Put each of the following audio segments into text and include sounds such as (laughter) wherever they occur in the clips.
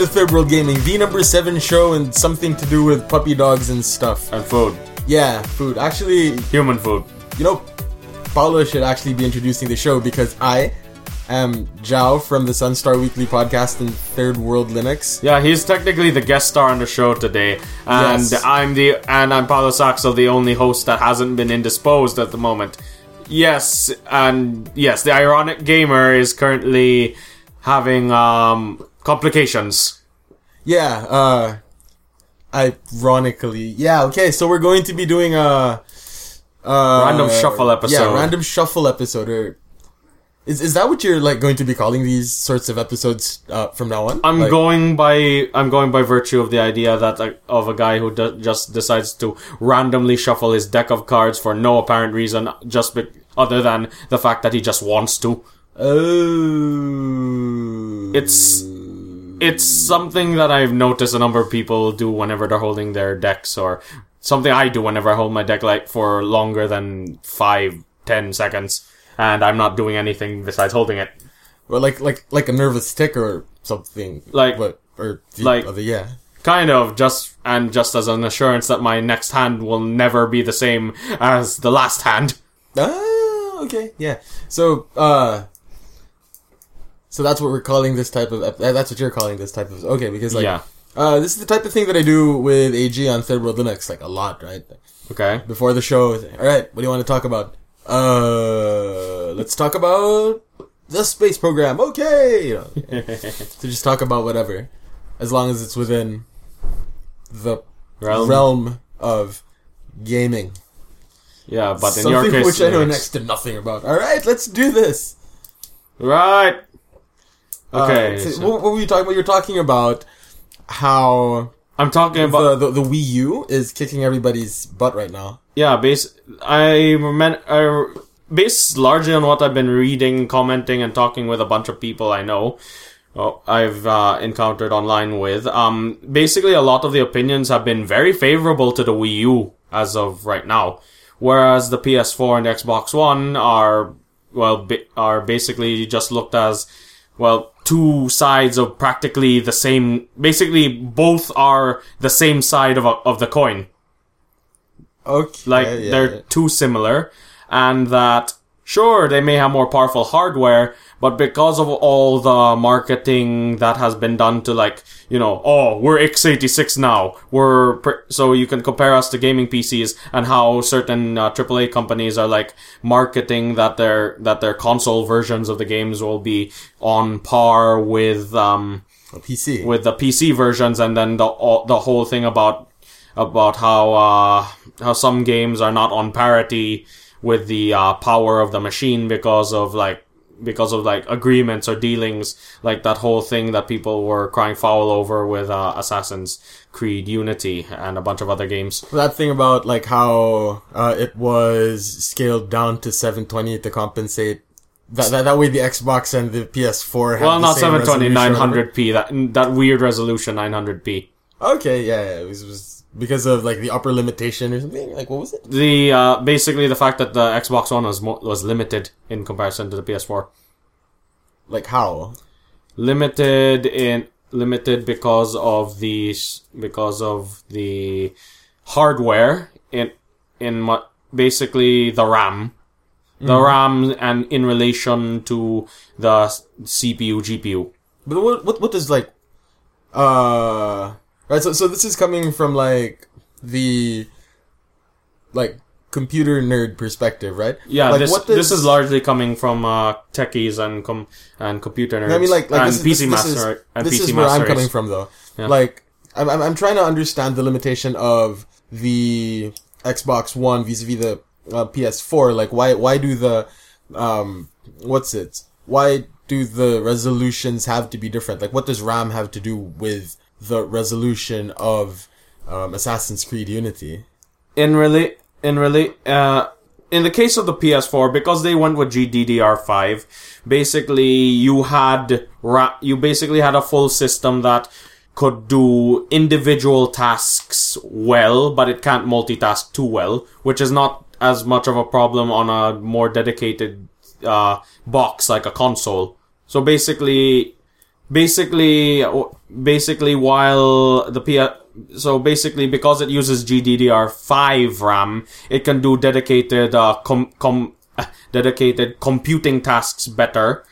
to Third World Gaming, the number seven show and something to do with puppy dogs and stuff. And food. Yeah, food. Actually, Human food. you know, Paulo should actually be introducing the show because I am Zhao from the Sunstar Weekly podcast and Third World Linux. Yeah, he's technically the guest star on the show today. And Yes. I'm the and I'm Paulo Saxo, the only host that hasn't been indisposed at the moment. Yes, and yes, the ironic gamer is currently having um complications. Yeah, uh, ironically, yeah. Okay, so we're going to be doing a, uh Random shuffle episode. Yeah, random shuffle episode. Or is is that what you're like going to be calling these sorts of episodes uh, from now on? I'm Like- going by I'm going by virtue of the idea that uh, of a guy who do, just decides to randomly shuffle his deck of cards for no apparent reason, just be, other than the fact that he just wants to. Oh, It's it's something that I've noticed a number of people do whenever they're holding their decks, or something I do whenever I hold my deck like for longer than five, ten seconds, and I'm not doing anything besides holding it. or like like like a nervous tick or something. Like- what or the like- other yeah. Kind of just and just as an assurance that my next hand will never be the same as the last hand. Ah, okay, yeah. So, uh, so that's what we're calling this type of. That's what you're calling this type of. Okay, because like, Yeah. uh, this is the type of thing that I do with AG on Third World Linux, like a lot, right? Okay. Before the show, all right, what do you want to talk about? Uh, let's talk about the space program. Okay, you know, (laughs) to just talk about whatever, as long as it's within the Realm. realm of gaming. Yeah, but in Something your case, which I know next to nothing about. All right, let's do this. Right. Okay. Uh, so so what, what were you talking about? You're talking about how I'm talking about the, the the Wii U is kicking everybody's butt right now. yeah. Base. I remember. I, based largely on what I've been reading, commenting, and talking with a bunch of people I know. Oh, I've uh, encountered online with. Um, basically, a lot of the opinions have been very favorable to the Wii U as of right now, whereas the PS4 and Xbox One are well ba- are basically just looked as well two sides of practically the same. Basically, both are the same side of a, of the coin Okay, like yeah, they're yeah. too similar and that sure they may have more powerful hardware but because of all the marketing that has been done to like you know oh we're x86 now we're pr- so you can compare us to gaming pcs and how certain uh, aaa companies are like marketing that their that their console versions of the games will be on par with um A PC. with the PC versions, and then the all, the whole thing about about how uh, how some games are not on parity with the uh, power of the machine because of like because of like agreements or dealings, like that whole thing that people were crying foul over with uh, Assassin's Creed Unity and a bunch of other games. that thing about like how uh, it was scaled down to 720 to compensate. That, that, that way the Xbox and the PS4 have Well, not same 720, resolution or whatever. 900p. That that weird resolution, 900p. Okay, yeah, yeah. It was, was because of like the upper limitation or something. Like what was it? The uh, basically the fact that the Xbox One was mo- was limited in comparison to the PS4. Like how? limited in limited because of the because of the hardware in in mu- basically the RAM the RAM and in relation to the CPU GPU But what what what does like uh right so so this is coming from like the like computer nerd perspective, right? yeah like, this what this is largely coming from uh, techies and com- and computer nerds I mean, like, like and this, is- PC this, this is, and this PC is where I'm coming from, though. Yeah. Like, I'm, I'm I'm trying to understand the limitation of the Xbox One vis-a-vis the uh, PS4. Like, why why do the um what's it? Why do the resolutions have to be different? Like, what does RAM have to do with the resolution of um, Assassin's Creed Unity? in really in really uh in the case of the PS4 because they went with GDDR5 basically you had ra- you basically had a full system that could do individual tasks well but it can't multitask too well which is not as much of a problem on a more dedicated uh box like a console so basically basically, basically, while the P, so basically because it uses GDDR5 RAM, it can do dedicated uh, com, com (laughs) dedicated computing tasks better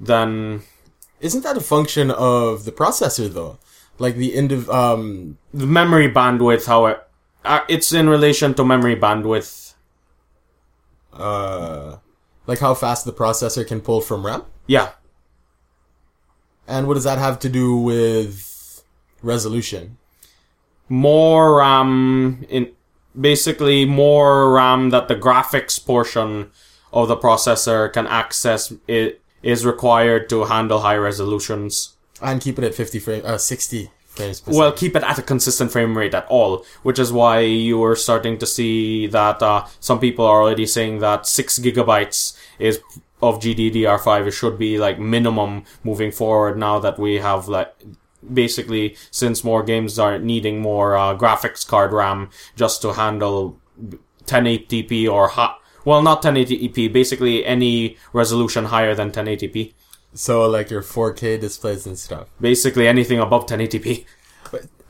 than Isn't that a function of the processor though? Like the indiv um the memory bandwidth. How it, uh, it's in relation to memory bandwidth. uh like how fast the processor can pull from RAM? Yeah, And what does that have to do with resolution? more RAM in basically more RAM that the graphics portion of the processor can access it is required to handle high resolutions. And keep it at 50 frame uh 60 frames per Well, keep it at a consistent frame rate at all, which is why you are starting to see that uh, some people are already saying that six gigabytes is of GDDR5 it should be like minimum moving forward. Now that we have like basically since more games are needing more uh, graphics card RAM just to handle 1080p or hot. Well, not 1080p. Basically, any resolution higher than 1080p. So like your 4K displays and stuff. Basically, anything above 1080p.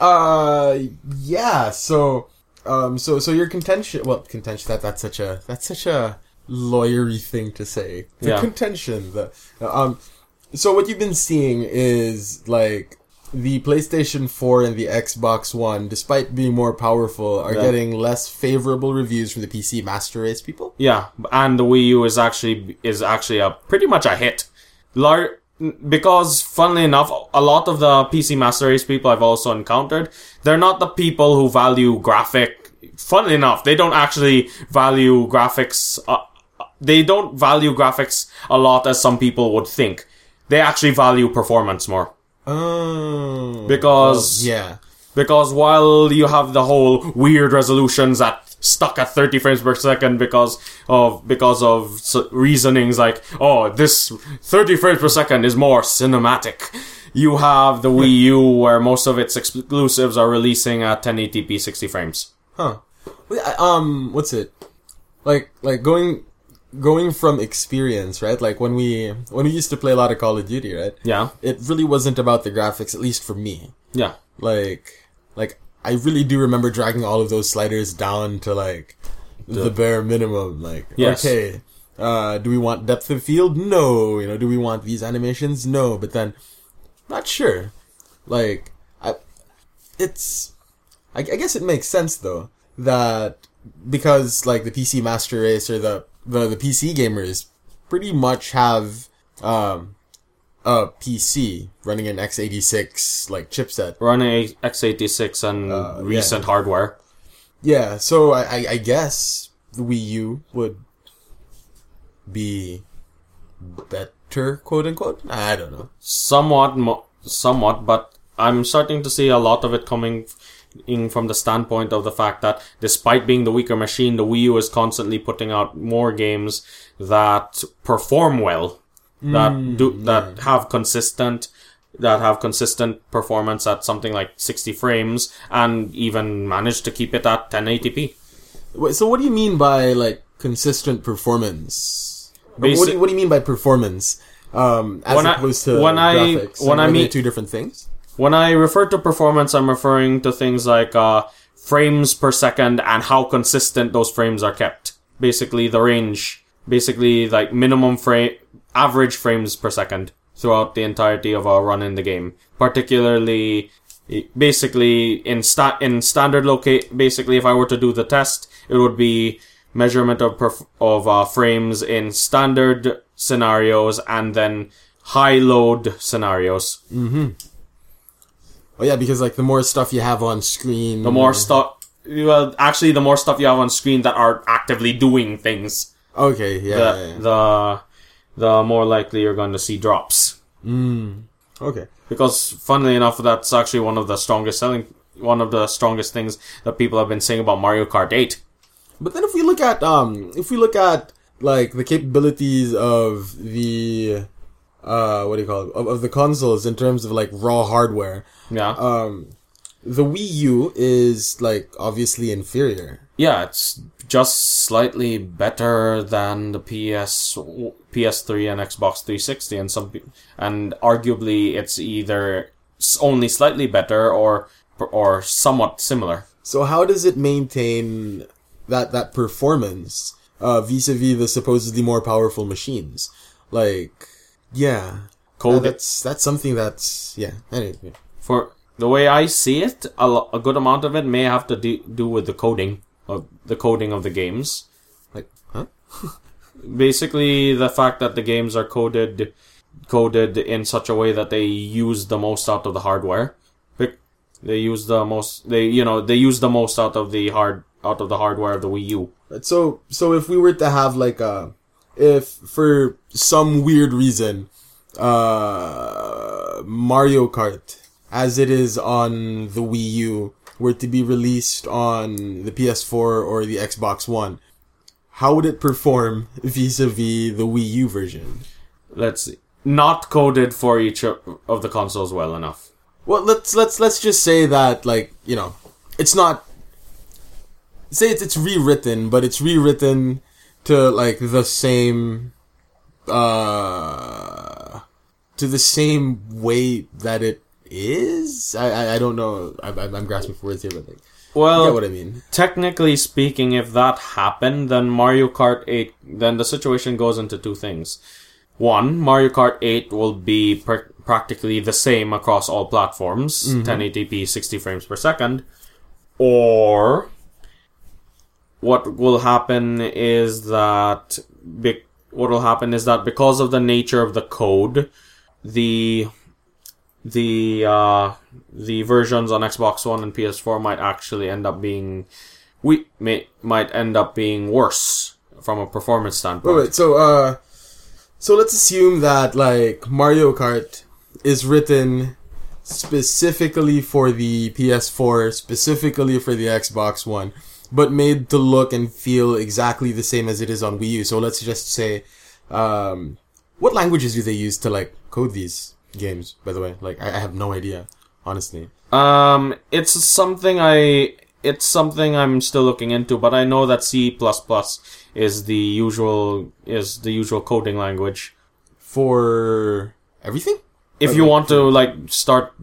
Uh, yeah. So, um, so so your contention. Well, contention. That that's such a that's such a lawyery thing to say. The Yeah. contention. The um. So what you've been seeing is like the PlayStation 4 and the Xbox One, despite being more powerful, are Yeah. getting less favorable reviews from the PC Master Race people. Yeah, and the Wii U is actually is actually a pretty much a hit. Lar- because funnily enough, a lot of the PC Master Race people I've also encountered, they're not the people who value graphic. Funnily enough, they don't actually value graphics. Uh, they don't value graphics a lot as some people would think. They actually value performance more. Oh, Because- well, yeah, Because while you have the whole weird resolutions at stuck at 30 frames per second because of because of reasonings like oh this 30 frames per second is more cinematic you have the Wii U (laughs) where most of its exclusives are releasing at 1080p 60 frames huh? Um, what's it? Like, like going, going from experience, right? Like when we when we used to play a lot of Call of Duty, right? yeah It really wasn't about the graphics, at least for me. yeah Like, like I really do remember dragging all of those sliders down to like the, bare minimum. Like, Yes. okay, uh, do we want depth of field? No. You know, do we want these animations? No. But then, not sure. Like, I, it's, I, I guess it makes sense though that because like the PC Master Race or the the, the PC gamers pretty much have um a PC running an x86 like chipset. running x86 and Uh, yeah. recent hardware Yeah, so I, I, I guess the Wii U would be better, quote unquote. I don't know. somewhat mo- somewhat but i'm starting to see a lot of it coming in from the standpoint of the fact that despite being the weaker machine the wii u is constantly putting out more games that perform well that do that have consistent that have consistent performance at something like 60 frames and even manage to keep it at 1080p Wait, so what do you mean by like consistent performance? Or what, do you, what do you mean by performance? Um, as When I- to when I- when I mean- two different things. When I refer to performance, I'm referring to things like uh, frames per second and how consistent those frames are kept. Basically, the range, basically like minimum frame, average frames per second throughout the entirety of a run in the game. Particularly, basically in sta- in standard locate. Basically, if I were to do the test, it would be measurement of perf- of uh, frames in standard scenarios and then high load scenarios. Oh yeah, because like the more stuff you have on screen, The more stuff, well, actually, the more stuff you have on screen that are actively doing things, Okay, yeah, the yeah, yeah. the the more likely you're going to see drops. okay. Because, funnily enough, that's actually one of the strongest selling, one of the strongest things that people have been saying about Mario Kart 8. But then if we look at um if we look at like the capabilities of the uh what do you call it of, of the consoles in terms of like raw hardware Yeah, um the Wii U is like obviously inferior. Yeah, it's just slightly better than the PS PS3 and Xbox 360 and some and arguably it's either only slightly better or or somewhat similar. So how does it maintain that that performance uh, vis-a-vis the supposedly more powerful machines? Like, yeah, Code- Uh, that's that's something that's yeah. Anyway, For the way I see it, a, lo- a good amount of it may have to do, do with the coding of the coding of the games. like, huh? (laughs) Basically, the fact that the games are coded coded in such a way that they use the most out of the hardware. They use the most they you know they use the most out of the hard out of the hardware of the Wii U. So so if we were to have like a if for some weird reason uh Mario Kart as it is on the Wii U were to be released on the PS4 or the Xbox One, how would it perform vis-a-vis the Wii U version? Let's see. Not coded for each of, of the consoles well enough. Well, let's let's let's just say that like you know, it's not. Say it's it's rewritten, but it's rewritten to like the same, uh, to the same way that it is. I I, I don't know. I, I'm I'm grasping for words here, but like, you Well, get what I mean. technically speaking, if that happened, then Mario Kart 8, then the situation goes into two things. One, Mario Kart 8 will be pr- practically the same across all platforms, 1080p, 60 frames per second. Or, what will happen is that, be- what will happen is that because of the nature of the code, the the uh, the versions on Xbox One and PS4 might actually end up being we may might end up being worse from a performance standpoint. Wait, wait. So, uh, so let's assume that like Mario Kart is written specifically for the PS4, specifically for the Xbox One, but made to look and feel exactly the same as it is on Wii U. So let's just say, um, what languages do they use to like code these games? By the way, like I, I have no idea, honestly. Um, it's something I it's something I'm still looking into, but I know that C is the usual is the usual coding language. For everything. If you want to like start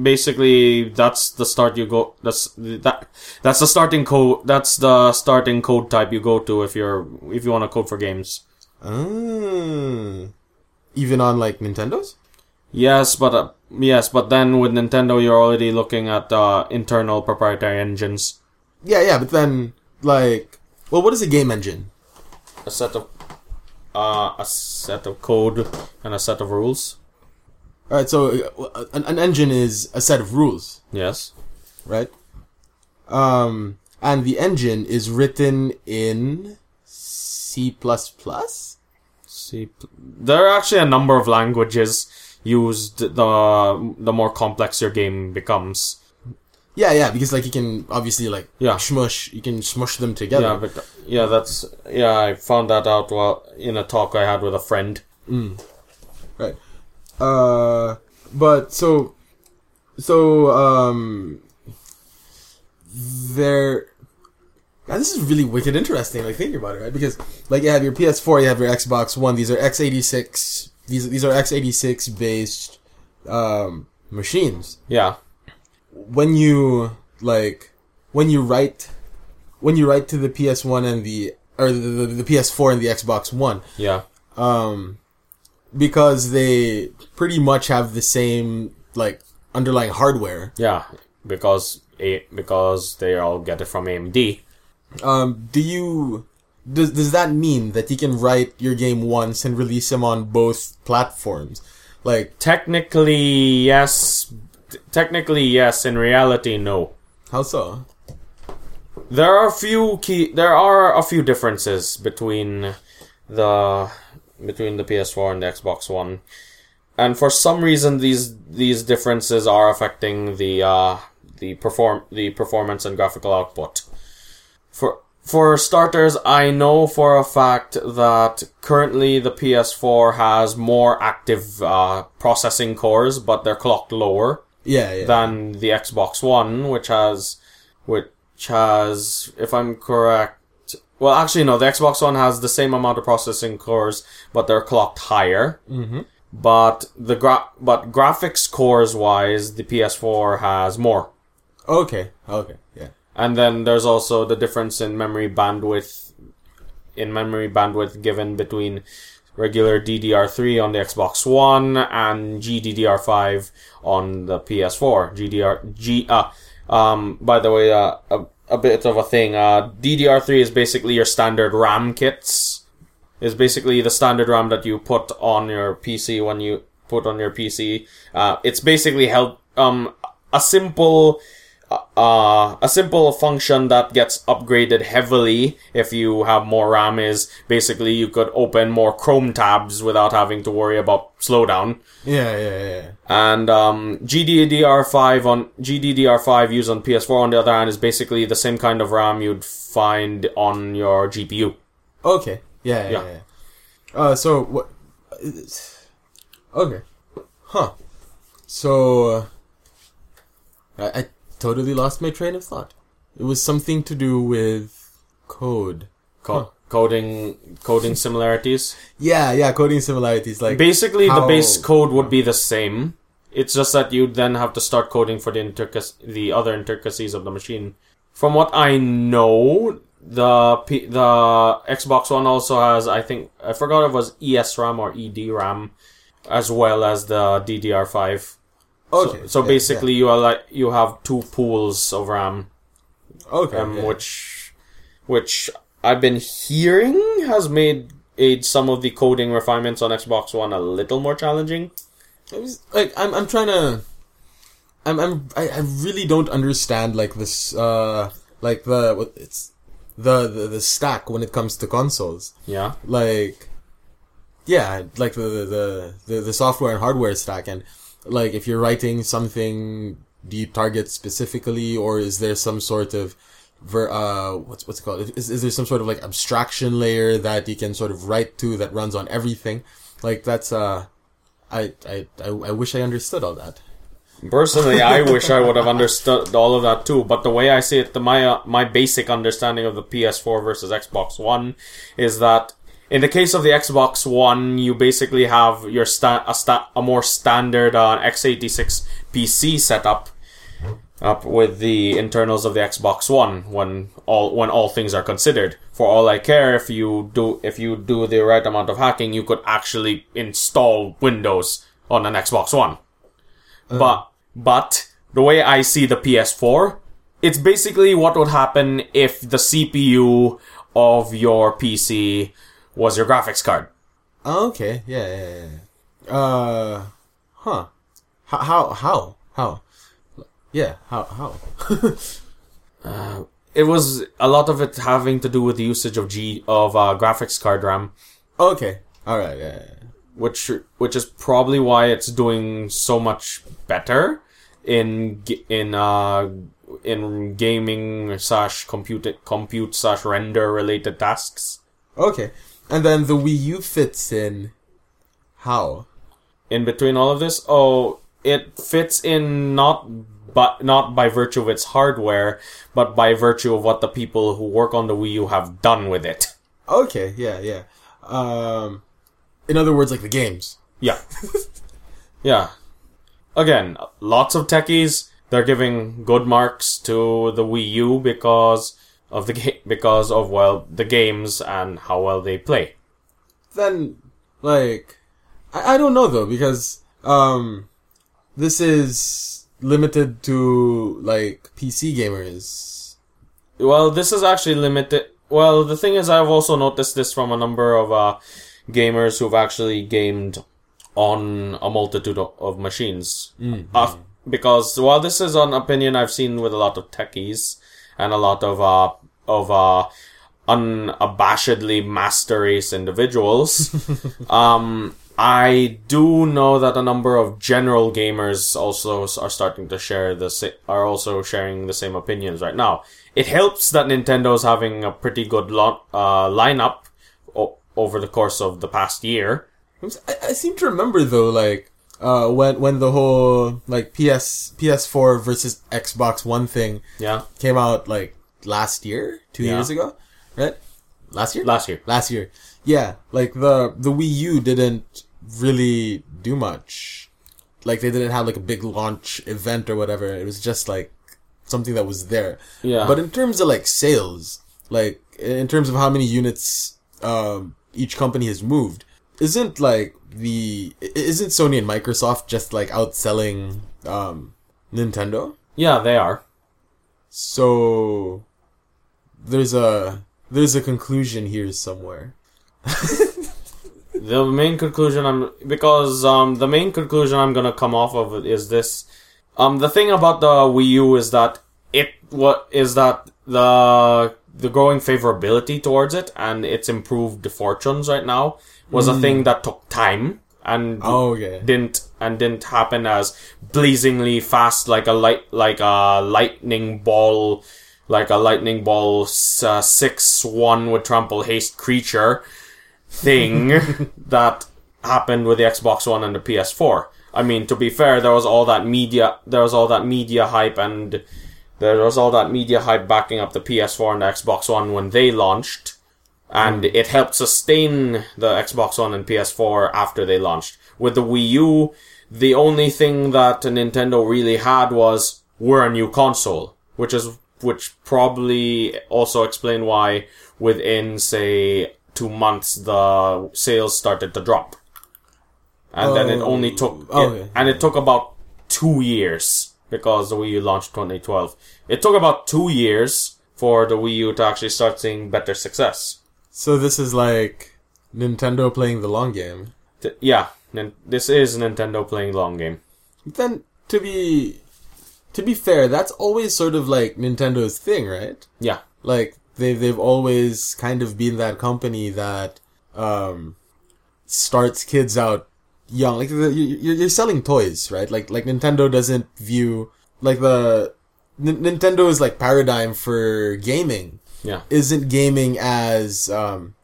basically that's the start you go that's that that's the starting code that's the starting code type you go to if you're if you want to code for games. Ah. Even on like Nintendos. Yes, but uh, yes, but then with Nintendo you're already looking at uh, internal proprietary engines. Yeah, yeah, but then like, well, what is a game engine? a set of uh, a set of code and a set of rules. All right, so uh, an, an engine is a set of rules, Yes. right? Um, and the engine is written in C++. See, there are actually a number of languages used. The the more complex your game becomes. Yeah, yeah, because like you can obviously like Yeah. smush, you can smush them together. Yeah, but yeah, that's yeah. I found that out while in a talk I had with a friend. Right. Uh, but so, so um, there. Now this is really wicked interesting. Like thinking about it, right? Because like you have your PS4, you have your Xbox One. These are x86. These these are x86 based um, machines. Yeah, When you like when you write when you write to the PS1 and the or the, the, the PS4 and the Xbox One, yeah, um, because they pretty much have the same like underlying hardware. yeah. Because a because they all get it from AMD. Um, do you does does that mean that you can write your game once and release them on both platforms? Like Technically, yes. T- Technically, yes. In reality, no. how so? There are a few key. There are a few differences between the between the PS4 and the Xbox One, and for some reason these these differences are affecting the uh, the perform the performance and graphical output. For for starters, I know for a fact that currently the PS4 has more active uh, processing cores, but they're clocked lower Yeah, yeah. than the Xbox One, which has, which has, if I'm correct, well, actually no, the Xbox One has the same amount of processing cores, but they're clocked higher. mm-hmm. But the gra- but graphics cores wise, the PS4 has more. Okay, okay, yeah. And then there's also the difference in memory bandwidth, in memory bandwidth given between regular DDR3 on the Xbox One and GDDR5 on the PS4. GDR G uh um by the way uh, a a bit of a thing uh DDR3 is basically your standard RAM kits. Is basically the standard RAM that you put on your PC when you put on your PC. Uh it's basically help um a simple uh, a simple function that gets upgraded heavily if you have more RAM is basically you could open more Chrome tabs without having to worry about slowdown. Yeah, yeah, yeah. And um, GDDR5 on GDDR5 used on PS4 on the other hand is basically the same kind of RAM you'd find on your GPU. Okay. Yeah, yeah, Yeah. yeah. Uh, so what? Okay. Huh. So uh, I, I totally lost my train of thought. It was something to do with code. Co- Coding coding similarities. (laughs) Yeah, yeah, coding similarities. Like Basically, the base code would be the same. It's just that you'd then have to start coding for the intricac- the other intricacies of the machine. From what I know, the P- the Xbox One also has, I think, I forgot if it was ESRAM or EDRAM, as well as the DDR5. Okay. So, so yeah, basically, you are like you have two pools of RAM, okay, um, yeah. which which I've been hearing has made a, some of the coding refinements on Xbox One a little more challenging. It was, like I'm I'm trying to I'm I'm I, I really don't understand like this uh like the it's the, the the stack when it comes to consoles. Yeah. Like yeah, like the the the, the software and hardware stack and like if you're writing something do you target specifically or is there some sort of ver, uh what's what's it called is, is there some sort of like abstraction layer that you can sort of write to that runs on everything like that's uh I, I, I, I wish I understood all that. Personally, I (laughs) wish I would have understood all of that too. But the way I see it, the, my uh, my basic understanding of the PS4 versus Xbox One is that in the case of the Xbox One, you basically have your sta- a, sta- a more standard uh, x86 PC setup up with the internals of the Xbox One when all when all things are considered. For all I care, if you do if you do the right amount of hacking, you could actually install Windows on an Xbox One. But but the way I see the PS4, it's basically what would happen if the CPU of your PC was your graphics card. Oh, okay, yeah, yeah, yeah. Uh, huh. How, how, how, how? Yeah, how, how? (laughs) It was a lot of it having to do with the usage of G of uh, graphics card RAM, okay, alright, yeah, yeah, yeah. which which is probably why it's doing so much better in in uh in gaming slash compute compute slash render related tasks. Okay. And then the Wii U fits in how? in between all of this? Oh, it fits in not but not by virtue of its hardware, but by virtue of what the people who work on the Wii U have done with it. Okay, yeah, yeah. Um, in other words, like the games. Yeah. (laughs) yeah. Again, lots of techies, they're giving good marks to the Wii U because of the ga- because of well, the games and how well they play. Then, like, I, I don't know though, because, um, this is limited to, like, PC gamers. Well, this is actually limited. Well, the thing is, I've also noticed this from a number of uh, gamers who've actually gamed on a multitude of, of machines. Uh, because while this is an opinion I've seen with a lot of techies and a lot of uh, of uh, unabashedly master race individuals, (laughs) um, I do know that a number of general gamers also are starting to share the sa- are also sharing the same opinions right now. It helps that Nintendo's having a pretty good lo- uh, lineup o- over the course of the past year. I, I seem to remember though, like, uh, when when the whole like PS PS4 versus Xbox One thing Yeah. came out like last year, two Yeah. years ago, right? Last year, Last year. last year. Yeah, like the the Wii U didn't really do much. Like they didn't have like a big launch event or whatever. It was just like something that was there. Yeah. But in terms of like sales, like in terms of how many units um, each company has moved, isn't like the isn't Sony and Microsoft just like outselling um, Nintendo? Yeah, they are. So there's a there's a conclusion here somewhere. The main conclusion I'm because um the main conclusion I'm gonna come off of is this. Um, the thing about the Wii U is that it what is that the the growing favorability towards it and its improved fortunes right now was a thing that took time and Oh, okay. didn't and didn't happen as blazingly fast like a light like a lightning ball like a lightning ball uh, six one with trample haste creature thing (laughs) that happened with the Xbox One and the PS4. I mean, to be fair, there was all that media, there was all that media hype, and there was all that media hype backing up the PS4 and the Xbox One when they launched, and it helped sustain the Xbox One and PS4 after they launched. With the Wii U, the only thing that Nintendo really had was we're a new console, which is which probably also explain why within say two months the sales started to drop, and then it only oh, took Oh, it- okay. and it took about two years because the Wii U launched 2012. It took about two years for the Wii U to actually start seeing better success. So this is like Nintendo playing the long game. Th- yeah, nin- this is Nintendo playing the long game. Then to be to be fair, that's always sort of like Nintendo's thing, right? Yeah, Like they they've always kind of been that company that um starts kids out young. Like the, you- you're, you're selling toys, right? Like like Nintendo doesn't view like the N- Nintendo's like paradigm for gaming yeah, isn't gaming as um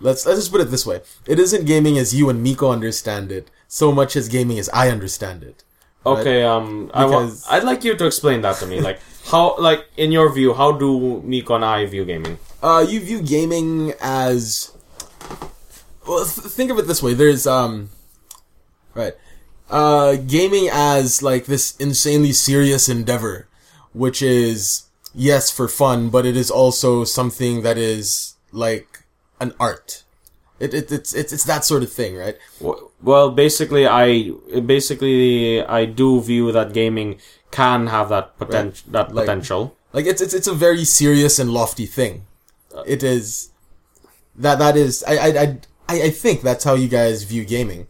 let's let's just put it this way. It isn't gaming as you and Miko understand it so much as gaming as I understand it. Okay, um, I wa- Because- I'd like you to explain that to me. Like, (laughs) how, like, in your view, how do Miko and I view gaming? Uh, you view gaming as well. Th- think of it this way: there's um, right, uh, gaming as like this insanely serious endeavor, which is yes for fun, but it is also something that is like an art. It, it it's it's it's that sort of thing, right? Well, basically, I basically I do view that gaming can have that potential. That Like- potential. Like it's it's it's a very serious and lofty thing. Uh. It is that that is I I I I I think that's how you guys view gaming,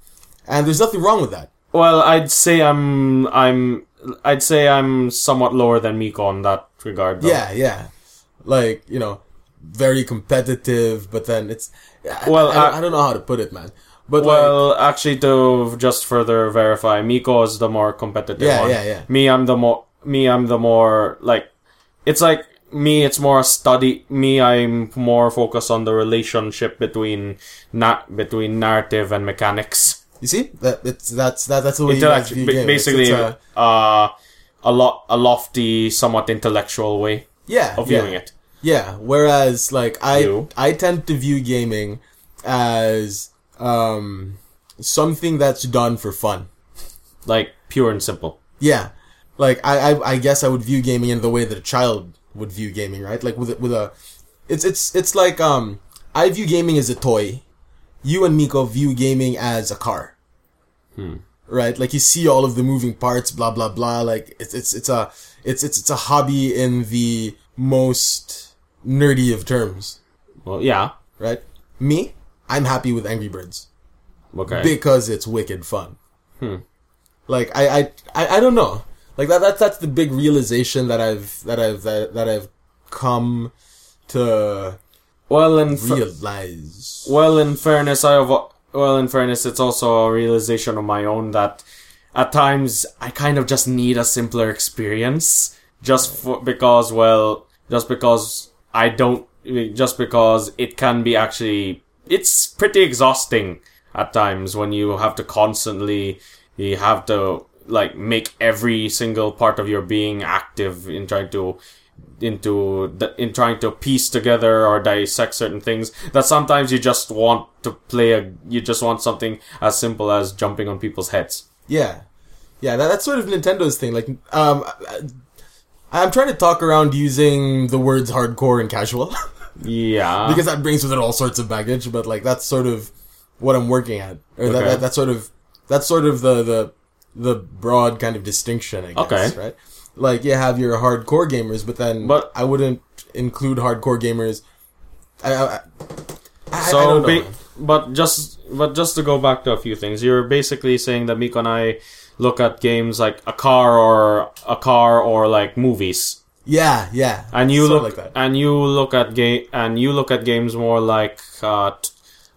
and there's nothing wrong with that. Well, I'd say I'm I'm I'd say I'm somewhat lower than Miko on that regard. though. Yeah, yeah. Like, you know, very competitive, but then it's. Well, I, don't- I- I don't know how to put it, man. But like, Well, actually, to just further verify, Miko is the more competitive Yeah, one. yeah, yeah. Me, I'm the more. Me, I'm the more like. It's like me. It's more a study. Me, I'm more focused on the relationship between na- between narrative and mechanics. you see, that it's that's that, that's the way you guys view. It's- basically, it's a- uh, a lot, a lofty, somewhat intellectual way yeah, of yeah, viewing it. Yeah. Whereas, like, I You? I tend to view gaming as um something that's done for fun. Like pure and simple. Yeah. Like I, I I guess I would view gaming in the way that a child would view gaming, right? Like with a, with a it's it's it's like um I view gaming as a toy. You and Miko view gaming as a car. Right? Like you see all of the moving parts, blah blah blah. Like it's it's it's a it's it's it's a hobby in the most nerdy of terms, Well, yeah. right? Me, I'm happy with Angry Birds Okay. because it's wicked fun. Hmm. Like I, I, I, I don't know. Like that, that's that's the big realization that I've that I've that, that I've come to well, in fa- realize. Well, in fairness, I have. Well, in fairness, it's also a realization of my own that at times I kind of just need a simpler experience, just for, because, well, just because I don't, just because it can be actually, it's pretty exhausting at times when you have to constantly you have to like make every single part of your being active in trying to into the, in trying to piece together or dissect certain things that sometimes you just want to play a you just want something as simple as jumping on people's heads Yeah, yeah. That, that's sort of Nintendo's thing. Like, um, I, I'm trying to talk around using the words hardcore and casual (laughs) yeah because that brings with it all sorts of baggage. But like, that's sort of what I'm working at, or that, Okay. that that's sort of that's sort of the the the broad kind of distinction. I guess. Okay. Right. Like, you have your hardcore gamers, but then But- I wouldn't include hardcore gamers. I, I, I, so I don't know. ba- but just but just to go back to a few things you're basically saying that Miko and I look at games like a car or a car or like movies yeah, yeah. and you look like that. and you look at game and you look at games more like uh t-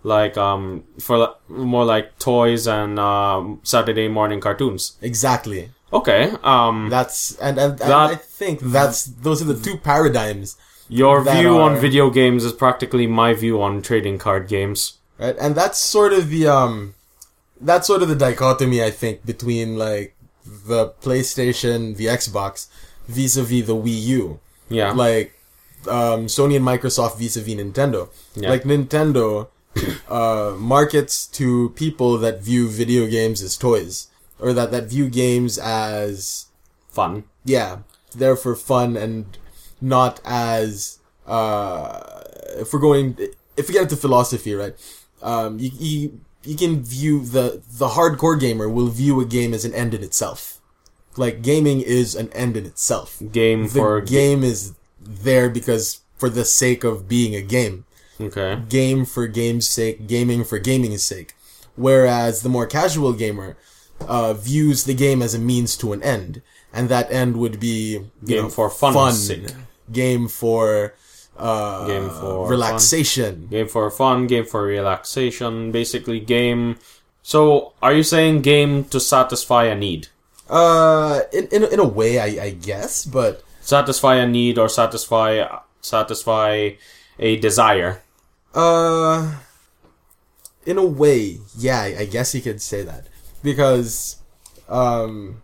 like um for more like toys and um Saturday morning cartoons Exactly. Okay um That's and, and, and That- I think that's those are the two paradigms, your view on video games is practically my view on trading card games right? And that's sort of the um, that's sort of the dichotomy I think between like the PlayStation, the Xbox, vis-a-vis the Wii U, yeah like um, Sony and Microsoft vis-a-vis Nintendo. Yeah. Like Nintendo (coughs) uh, markets to people that view video games as toys, or that that view games as fun yeah, there for fun and not as uh if we're going if we get into philosophy, right? Um you you, you can view the the hardcore gamer will view a game as an end in itself. Like gaming is an end in itself. game The for game is there because for the sake of being a game. okay Game for game's sake, gaming for gaming's sake. Whereas the more casual gamer uh, views the game as a means to an end, and that end would be Game know, for fun, sake. game for uh, Game for relaxation. game for fun, game for relaxation, basically game. So, are you saying game to satisfy a need? Uh, in, in in a way, I, I guess, but Satisfy a need or satisfy satisfy a desire? uh, in a way, yeah, I guess you could say that because, um,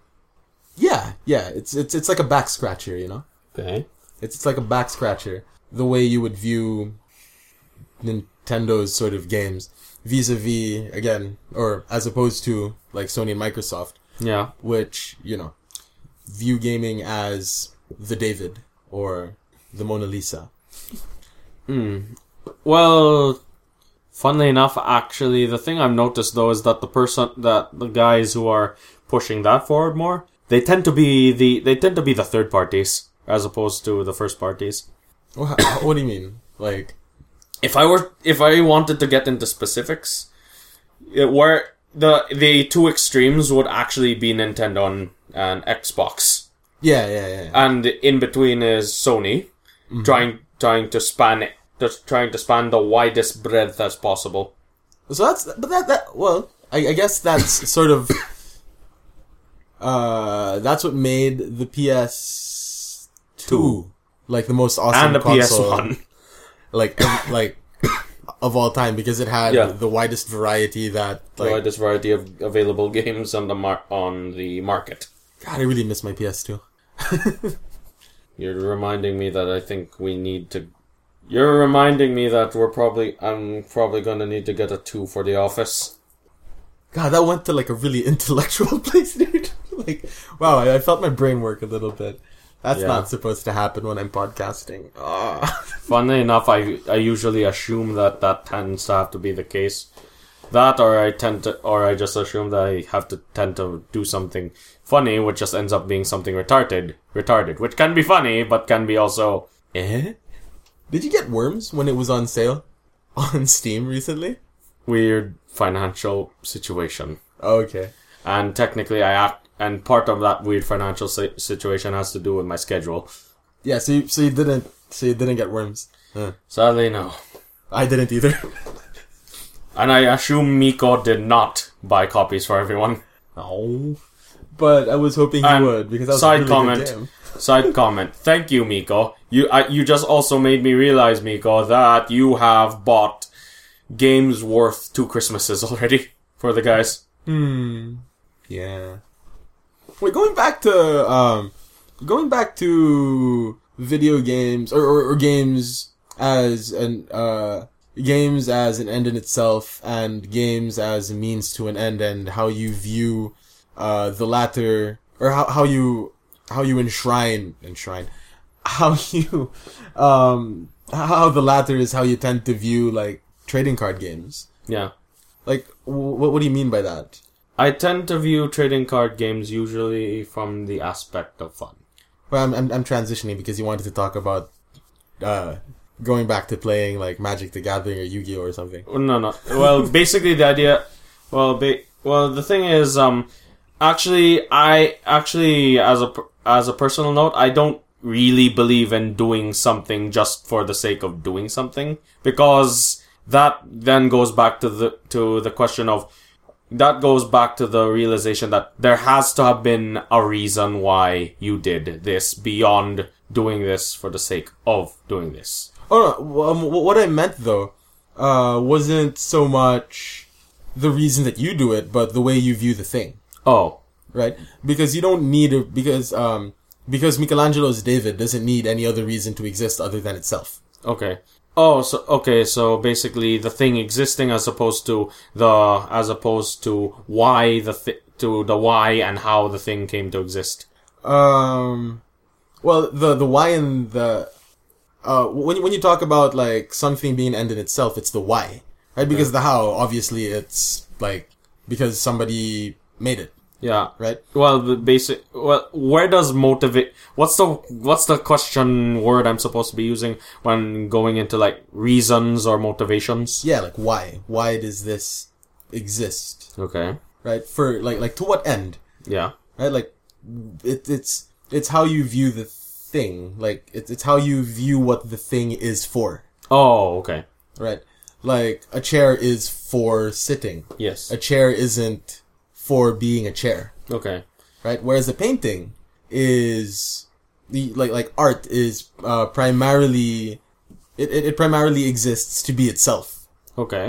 yeah, yeah, it's it's it's like a back scratcher, you know. Okay. It's, it's like a back scratcher. The way you would view Nintendo's sort of games vis-a-vis, again, or as opposed to like Sony and Microsoft, Yeah. which, you know, view gaming as the David or the Mona Lisa. Hmm. Well, funnily enough, actually, the thing I've noticed though is that the person that the guys who are pushing that forward more, they tend to be the they tend to be the third parties as opposed to the first parties. What, (coughs) what do you mean? Like, if I were if I wanted to get into specifics, it, where the the two extremes would actually be Nintendo and, and Xbox, yeah, yeah, yeah. yeah. and in between is Sony, mm-hmm. trying trying to span it, just trying to span the widest breadth as possible. So that's, but that, that, well, I, I guess that's (laughs) sort of, uh, that's what made the PS2 like the most awesome and the console. PS One. like like of all time because it had Yeah. the widest variety that The widest variety of available games on the mar- on the market. God, I really miss my PS2. (laughs) You're reminding me that I think we need to. You're reminding me that we're probably. I'm probably gonna need to get a two for the office. God, that went to like a really (laughs) intellectual place, dude. (laughs) like, wow, I, I felt my brain work a little bit. That's Yeah. not supposed to happen when I'm podcasting. (laughs) Ah. Funnily enough, I I usually assume that that tends to have to be the case. That, or I tend to, or I just assume that I have to tend to do something funny, which just ends up being something retarded, retarded, which can be funny, but can be also eh? Did you get Worms when it was on sale (laughs) on Steam recently? weird financial situation. Okay. And technically, I act, and part of that weird financial si- situation has to do with my schedule. Yeah, so you, so you didn't so you didn't get Worms. Huh. Sadly, no. I didn't either. And I assume Miko did not buy copies for everyone. no. But I was hoping he And would because that was side a really comment. good game. Side comment. Thank you, Miko. You I, you just also made me realize, Miko, that you have bought games worth two Christmases already (laughs) for the guys. Hmm. Yeah. Wait, going back to um, going back to video games or, or, or games as an uh games as an end in itself and games as a means to an end and how you view uh the latter or how how you how you enshrine enshrine how you um how the latter is how you tend to view like trading card games. Yeah. Like what what do you mean by that? I tend to view trading card games usually from the aspect of fun. Well, I'm, I'm, I'm transitioning because you wanted to talk about uh, going back to playing like Magic the Gathering or Yu Gi Oh or something. No, no. Well, (laughs) basically the idea. Well, ba- well, the thing is, um, actually, I actually, as a as a personal note, I don't really believe in doing something just for the sake of doing something because that then goes back to the to the question of that goes back to the realization that there has to have been a reason why you did this beyond doing this for the sake of doing this. Oh um, what I meant though uh, wasn't so much the reason that you do it, but the way you view the thing, Oh, right? Because you don't need a because um because Michelangelo's David doesn't need any other reason to exist other than itself. Okay. Oh, so okay, so basically the thing existing as opposed to the as opposed to why the thi- to the why and how the thing came to exist. Um, well, the the why and the uh when you- when you talk about like something being end in itself, it's the why, right? Because the how, obviously, it's like because somebody made it, Yeah. right? Well, the basic. Well, where does motivate? What's the what's the question word I'm supposed to be using when going into like reasons or motivations? Yeah, like why? Why does this exist, Okay. right? For like like to what end, Yeah. right? Like it, it's it's how you view the thing, like it's it's how you view what the thing is for, Oh, okay. right? Like a chair is for sitting. Yes. A chair isn't for being a chair. Okay. right? Whereas the painting is the like like art is uh, primarily it, it, it primarily exists to be itself, Okay.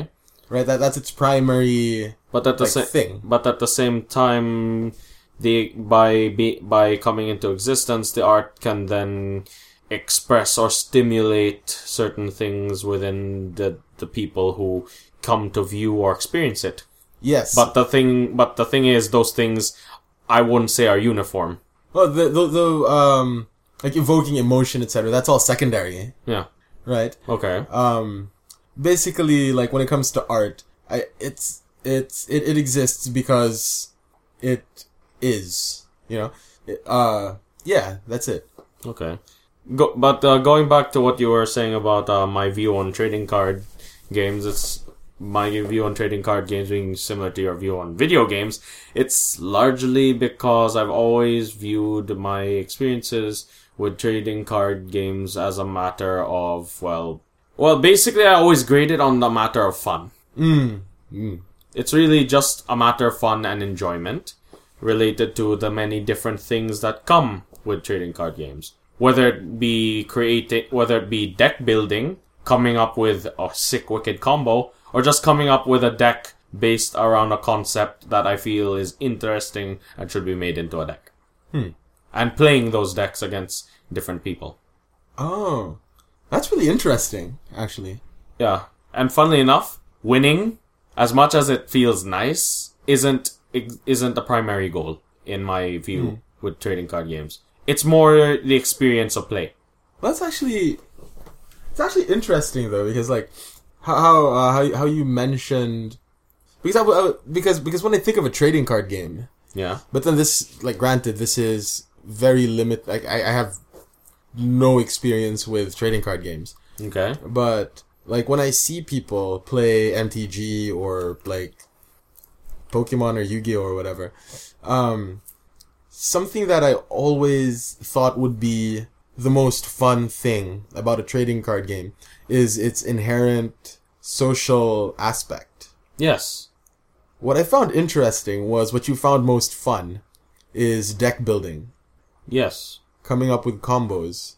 right? That that's its primary But at the like same thing. but at the same time, the by be, by coming into existence, the art can then express or stimulate certain things within the the people who come to view or experience it. Yes, But the thing, but the thing is, those things I wouldn't say are uniform. well, the, the the um like evoking emotion, etc. That's all secondary, Yeah. right? Okay. Um, basically, like when it comes to art, I it's it's it, it exists because it is, you know. It, uh, yeah, that's it. Okay. Go, but uh, going back to what you were saying about uh, my view on trading card games, it's my view on trading card games being similar to your view on video games. It's largely because I've always viewed my experiences with trading card games as a matter of well, well, basically I always grade it on the matter of fun. Mm. Mm. It's really just a matter of fun and enjoyment related to the many different things that come with trading card games. Whether it be creating, whether it be deck building, coming up with a sick wicked combo, or just coming up with a deck based around a concept that I feel is interesting and should be made into a deck. Hmm. And playing those decks against different people. Oh, that's really interesting, actually. Yeah. And funnily enough, winning, as much as it feels nice, isn't isn't the primary goal in my view hmm. with trading card games. It's more the experience of play. That's actually it's actually interesting though because like how how uh, how, how you mentioned because I, w- I w- because because when I think of a trading card game, Yeah. but then this like granted this is very limit like I, I have no experience with trading card games, Okay. but like when I see people play MTG or like Pokemon or Yu-Gi-Oh or whatever, um, something that I always thought would be the most fun thing about a trading card game is its inherent social aspect. Yes. What I found interesting was what you found most fun is deck building, Yes. coming up with combos.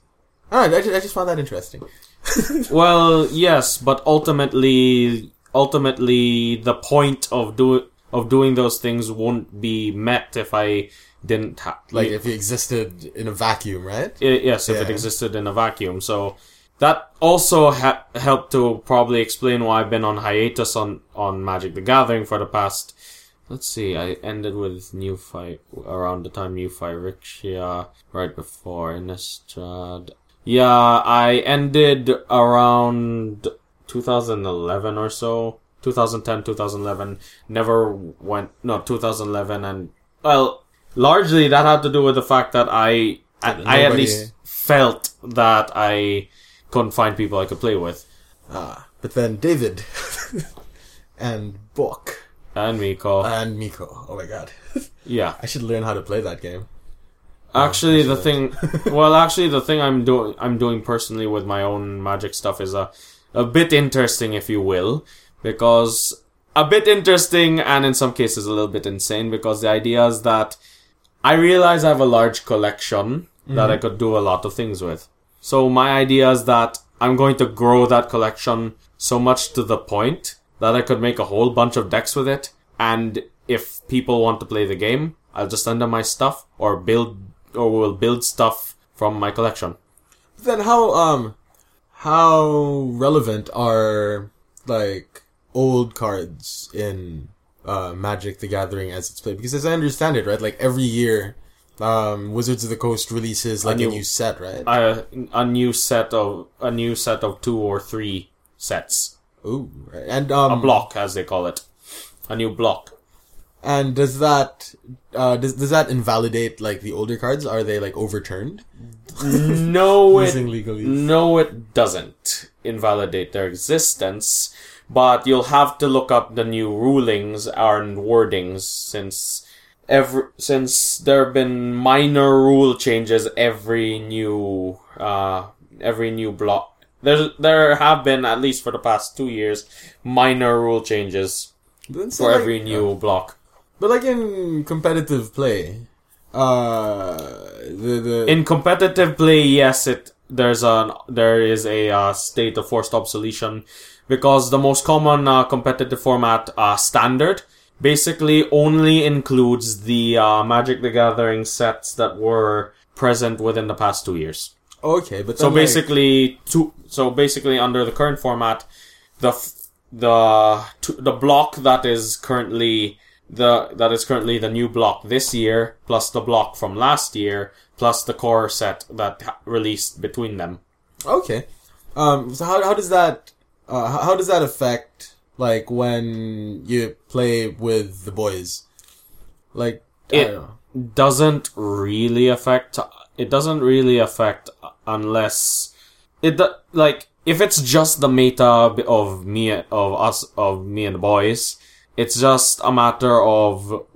I know, I just, I just found that interesting. (laughs) Well, yes, but ultimately, ultimately, the point of do of doing those things won't be met if I didn't have Like if it existed in a vacuum, right? Yes, if it existed in a vacuum. So that also ha- helped to probably explain why I've been on hiatus on, on Magic the Gathering for the past. Let's see, I ended with New Fight around the time New Phyrexia, right before Innistrad. Yeah, I ended around 2011 or so. 2010, 2011. Never went, no, 2011 and, well, largely that had to do with the fact that I, I, I at least felt that I couldn't find people I could play with. Ah, but then David (laughs) and Book And Miko. and Miko. Oh my god, (laughs) yeah. I should learn how to play that game. Actually, the thing, (laughs) well, actually, the thing I'm doing, I'm doing personally with my own magic stuff is a, a bit interesting, if you will, because a bit interesting and in some cases a little bit insane because the idea is that I realize I have a large collection that I could do a lot of things with. So my idea is that I'm going to grow that collection so much to the point that I could make a whole bunch of decks with it. And if people want to play the game, I'll just send them my stuff or build or will build stuff from my collection. Then how um how relevant are like old cards in uh Magic the Gathering as it's played? Because as I understand it, right, like every year um Wizards of the Coast releases like a new- new set, right? A, a new set of a new set of two or three sets, Ooh, right. And um a block as they call it, a new block. and does that uh does does that invalidate like the older cards? Are they like overturned (laughs) No, (laughs) it? No, it doesn't invalidate their existence, but you'll have to look up the new rulings and wordings since every since there have been minor rule changes every new uh every new block. There there have been at least for the past two years minor rule changes for like- every new block. But like in competitive play, uh, the the In competitive play, yes, it there's a there is a uh, state of forced obsolescence because the most common uh, competitive format, uh, standard, basically only includes the uh, Magic the Gathering sets that were present within the past two years. okay, but So like- basically, two. So basically, under the current format, the f- the t- the block that is currently the that is currently the new block this year, plus the block from last year, plus the core set that ha- released between them. Okay. Um. So how how does that uh how does that affect like when you play with the boys? Like It- Doesn't really affect. It doesn't really affect unless it like if it's just the meta of me of us of me and the boys. It's just a matter of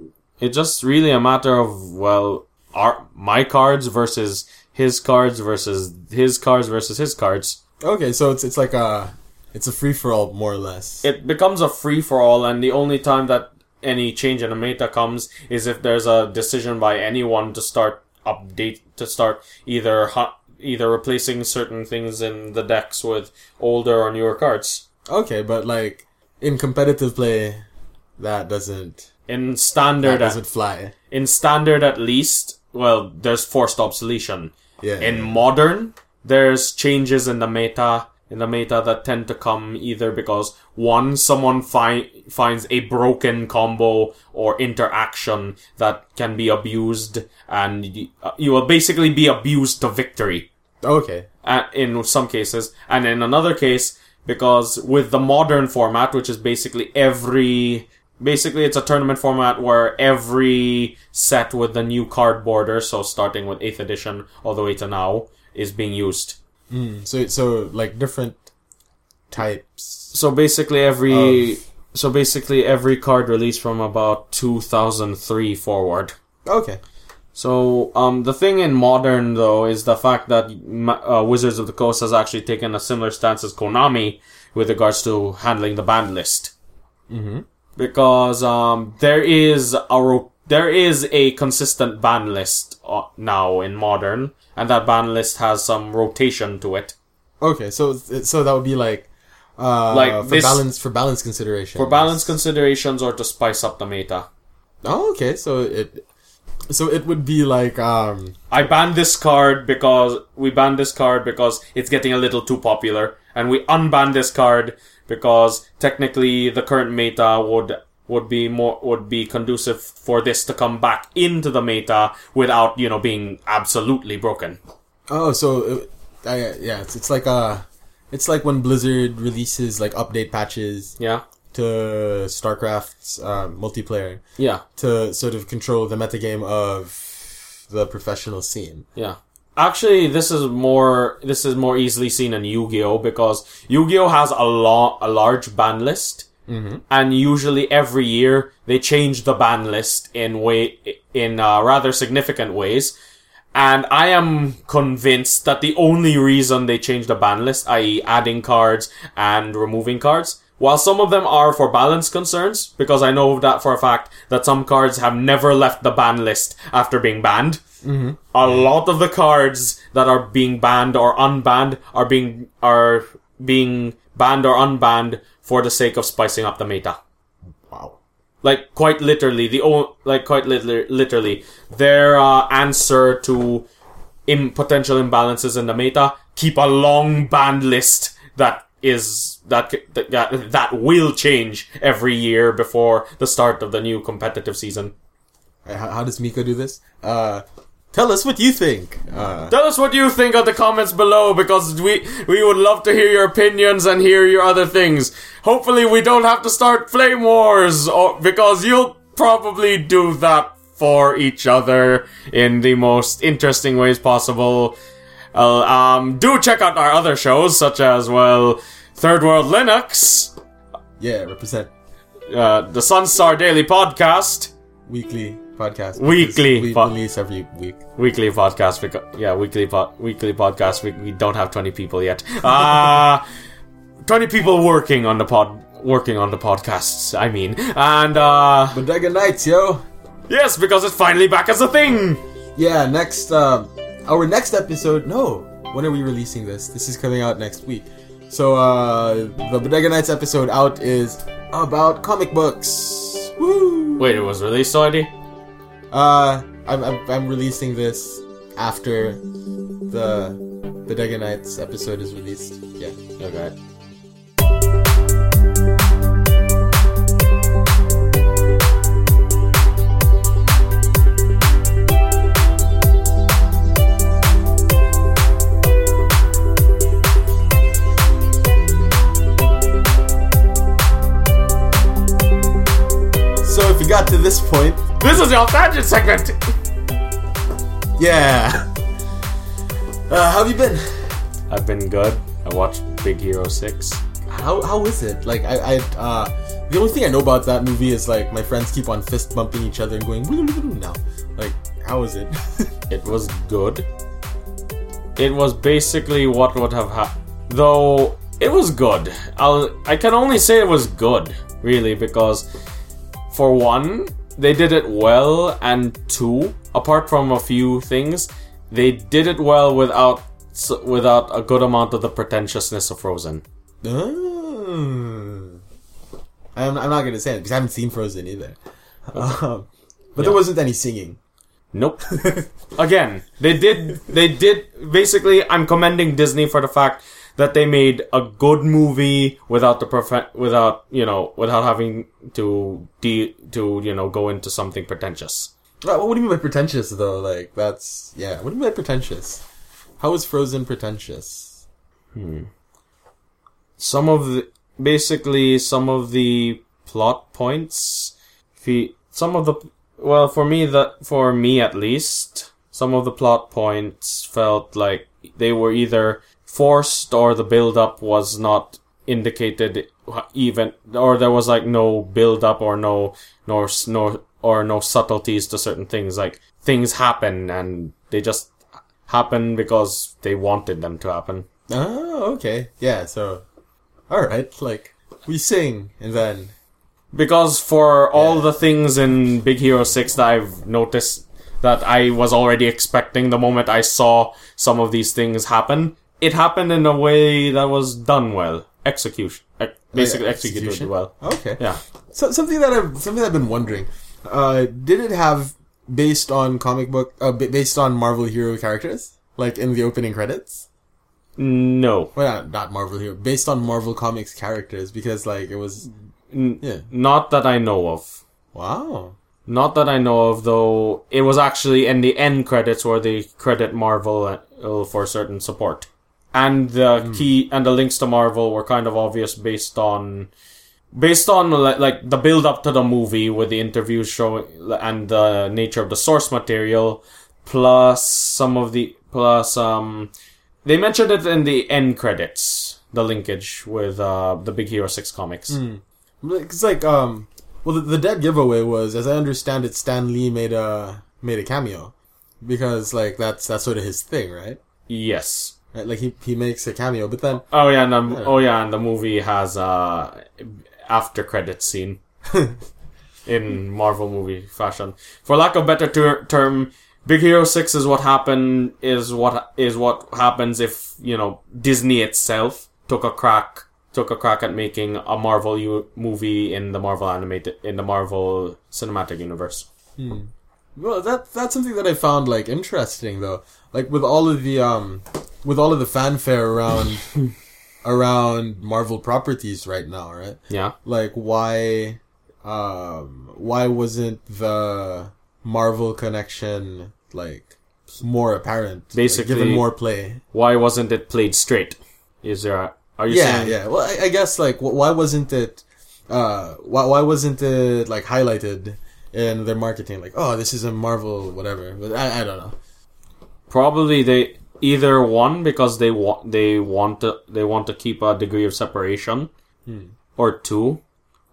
it's just really a matter of well our my cards versus his cards versus his cards versus his cards Okay, so it's it's like a it's a free for all more or less. it becomes a free for all and the only time that any change in the meta comes is if there's a decision by anyone to start update to start either hu- either replacing certain things in the decks with older or newer cards okay, but like in competitive play, that doesn't in standard that doesn't fly. in standard at least well there's forced obsolescence Yeah. in modern there's changes in the meta in the meta that tend to come either because one someone fi- finds a broken combo or interaction that can be abused and y- uh, you will basically be abused to victory okay. in some cases, and in another case, because with the modern format, which is basically every, basically it's a tournament format where every set with the new card border, so starting with 8th edition all the way to now, is being used. So so like different types. So basically every, Of- so basically every card released from about 2003 forward. Okay. So, um, the thing in modern though is the fact that uh, Wizards of the Coast has actually taken a similar stance as Konami with regards to handling the ban list. Mm-hmm. Because um, there is a ro- there is a consistent ban list uh, now in modern, and that ban list has some rotation to it. Okay, so so that would be like, Uh, Like for this- balance for balance consideration. For balance considerations or to spice up the meta. Oh, okay. So it so it would be like um I banned this card because we banned this card because it's getting a little too popular, and we unbanned this card because technically the current meta would would be more would be conducive for this to come back into the meta without you know being absolutely broken. oh so it, I, yeah it's, it's like uh it's like when Blizzard releases like update patches Yeah, to StarCraft's uh, multiplayer yeah, to sort of control the metagame of the professional scene. yeah. Actually, this is more this is more easily seen in Yu-Gi-Oh because Yu-Gi-Oh has a long a large ban list. And usually every year they change the ban list in way in uh, rather significant ways. And I am convinced that the only reason they changed the ban list, i.e., adding cards and removing cards, while some of them are for balance concerns, because I know that for a fact that some cards have never left the ban list after being banned. A lot of the cards that are being banned or unbanned are being are being banned or unbanned for the sake of spicing up the meta. Wow. Like quite literally, the o- like quite literally, literally their uh, answer to Im- potential imbalances in the meta keep a long banned list that is that, that that that will change every year before the start of the new competitive season. How, how does Miko do this? Uh, tell us what you think. Uh, Tell us what you think on the comments below because we we would love to hear your opinions and hear your other things. Hopefully we don't have to start flame wars or because you'll probably do that for each other in the most interesting ways possible. Uh, um, do check out our other shows such as well Third World Linux, yeah, represent uh, the Sunstar Daily Podcast. weekly podcast. Weekly We po- release every week. weekly podcast because yeah weekly po- weekly podcast we, we don't have 20 people yet uh (laughs) 20 people working on the pod working on the podcasts i mean and uh Bodega Nights, yo. yes because it's finally back as a thing Yeah, next, um, our next episode. No, when are we releasing this? This is coming out next week. So, uh, the Bodega Nights episode out is about comic books. Woo! wait it was released already Uh, I'm, I'm, I'm releasing this after the Bodega Nights episode is released. Yeah. okay So if you got to this point, this is your off tangent segment yeah. Uh, how have you been? i've been good i watched big hero 6 How how is it? Like I I uh the only thing I know about that movie is like my friends keep on fist bumping each other and going woo now. Like how is it? (laughs) It was good. It was basically what would have happened. Though it was good. I'll I can only say it was good, really, because for one, they did it well, and two, apart from a few things, they did it well without without a good amount of the pretentiousness of Frozen. Oh. I'm, I'm not gonna say it because I haven't seen Frozen either. Um, but there wasn't any singing. Nope. (laughs) Again, they did. They did. Basically, I'm commending Disney for the fact that they made a good movie without the prof- without you know without having to de- to you know go into something pretentious. What do you mean by pretentious though? Like that's yeah. What do you mean by pretentious? How is Frozen pretentious? Hmm. Some of the basically some of the plot points, fe- some of the well for me that for me at least, some of the plot points felt like they were either forced or the build up was not indicated even or there was like no build up or no nor no or no subtleties to certain things like things happen and they just happen because they wanted them to happen Oh, okay. Yeah. So, all right. Like we sing and then because for all the things in Big Hero 6 that I've noticed that I was already expecting the moment I saw some of these things happen, it happened in a way that was done well. execution, ex- basically executed execution? well. Okay. Yeah. So, something that I've something I've been wondering. Uh, did it have based on comic book, uh, based on Marvel hero characters, like in the opening credits? No, Well, not, not Marvel hero, based on Marvel comics characters, because like it was. N- Yeah. not that I know of. Wow. Not that I know of, though. It was actually in the end credits where they credit Marvel uh, for certain support, and the key and the links to Marvel were kind of obvious based on, based on like, like the build up to the movie with the interviews showing and the nature of the source material, plus some of the plus um, they mentioned it in the end credits, the linkage with uh the Big Hero Six comics. It's like um, well, the, the dead giveaway was, as I understand it, Stan Lee made a made a cameo, because like that's that's sort of his thing, right? Yes. Like he he makes a cameo, but then Oh yeah, and the, oh yeah, and the movie has a after credit scene (laughs) in Marvel movie fashion. For lack of better ter- term, Big Hero Six is what happened is what is what happens if you know Disney itself took a crack took a crack at making a Marvel u- movie in the Marvel animated in the Marvel cinematic universe. Hmm. Well, that that's something that I found like interesting though. Like with all of the um with all of the fanfare around (laughs) around Marvel properties right now, right? Yeah. Like why um why wasn't the Marvel connection like more apparent? like, Basically- given more play. Why wasn't it played straight? Is there? A, are you Yeah, saying? yeah. Well, I, I guess like wh- why wasn't it uh why why wasn't it like highlighted in their marketing like oh this is a Marvel whatever but I, I don't know Probably they either one because they want they want to they want to keep a degree of separation, hmm. or two,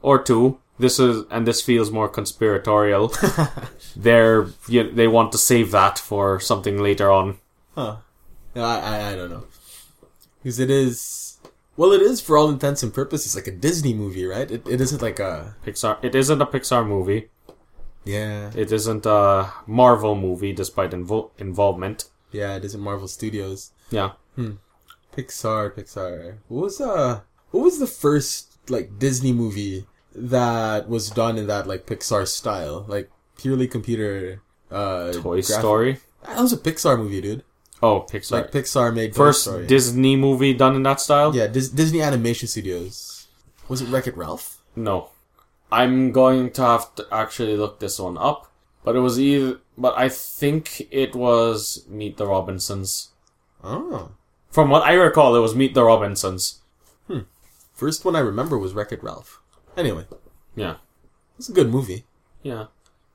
or two. This is and this feels more conspiratorial. (laughs) They're you, they want to save that for something later on. Huh. I, I, I don't know. Because it is. Well, it is for all intents and purposes like a Disney movie, right? It, it isn't like a. Pixar. It isn't a Pixar movie. Yeah. It isn't a Marvel movie, despite invo- involvement. Yeah, it isn't Marvel Studios. Yeah. Pixar, Pixar. What was, uh. What was the first, like, Disney movie that was done in that, like, Pixar style? Like, purely computer. Uh, Toy graphic- Story. That was a Pixar movie, dude. Oh, Pixar. Like, Pixar made First Story. Disney movie done in that style. yeah, Dis- Disney Animation Studios. Was it Wreck It Ralph? No. I'm going to have to actually look this one up. But it was either, but I think it was Meet the Robinsons. Oh. From what I recall, it was Meet the Robinsons. Hmm. First one I remember was Wreck It Ralph. Anyway, Yeah. it's a good movie. Yeah.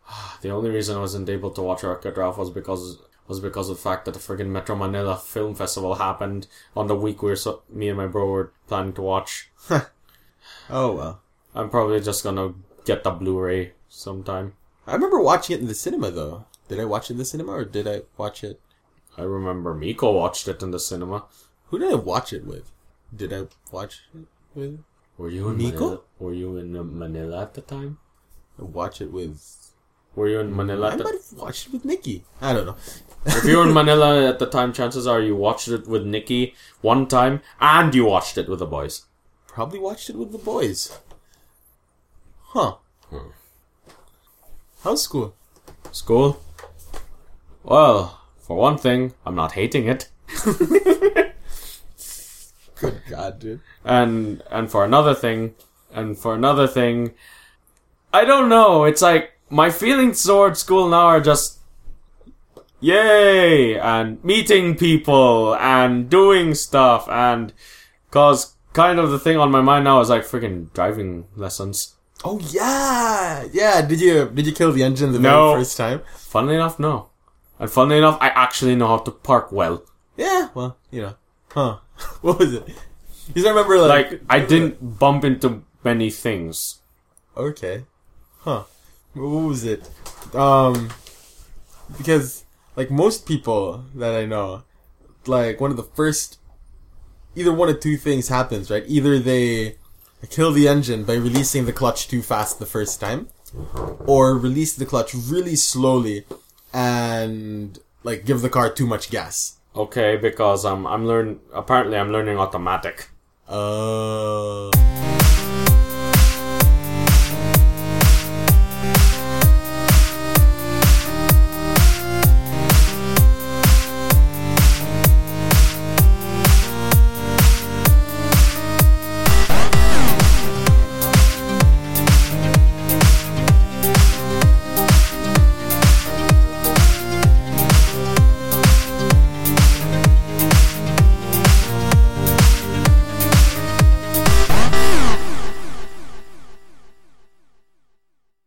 (sighs) The only reason I wasn't able to watch Wreck-It Ralph was because was because of the fact that the friggin' Metro Manila Film Festival happened on the week where so, me and my bro were planning to watch. (laughs) Oh well. I'm probably just gonna get the Blu-ray sometime. I remember watching it in the cinema though. Did I watch it in the cinema or did I watch it? I remember Miko watched it in the cinema. Who did I watch it with? Did I watch it with? Were you in Miko? Manila? Were you in uh, Manila at the time? I watch it with. Were you in Manila? I At the, might have watched it with Nikki. I don't know. (laughs) if you were in Manila at the time, chances are you watched it with Nikki one time, and you watched it with the boys. Probably watched it with the boys. Huh. Hmm. How's school? School? Well, for one thing, I'm not hating it. (laughs) Good God, dude. And and for another thing, and for another thing, I don't know. It's like my feelings towards school now are just yay and meeting people and doing stuff and cause kind of the thing on my mind now is like freaking driving lessons. Oh yeah, yeah. Did you did you kill the engine the No. very first time? Funnily enough, no. And funnily enough, I actually know how to park well. Yeah. Well, you know. Huh. (laughs) what was it? You don't remember like Like I didn't bump into many things. Okay. Huh. What was it? Um, because like most people that I know, like one of the first, either one of two things happens, right? Either they kill the engine by releasing the clutch too fast the first time, or release the clutch really slowly and like give the car too much gas. Okay, because um, I'm learn. Apparently, I'm learning automatic. Uh.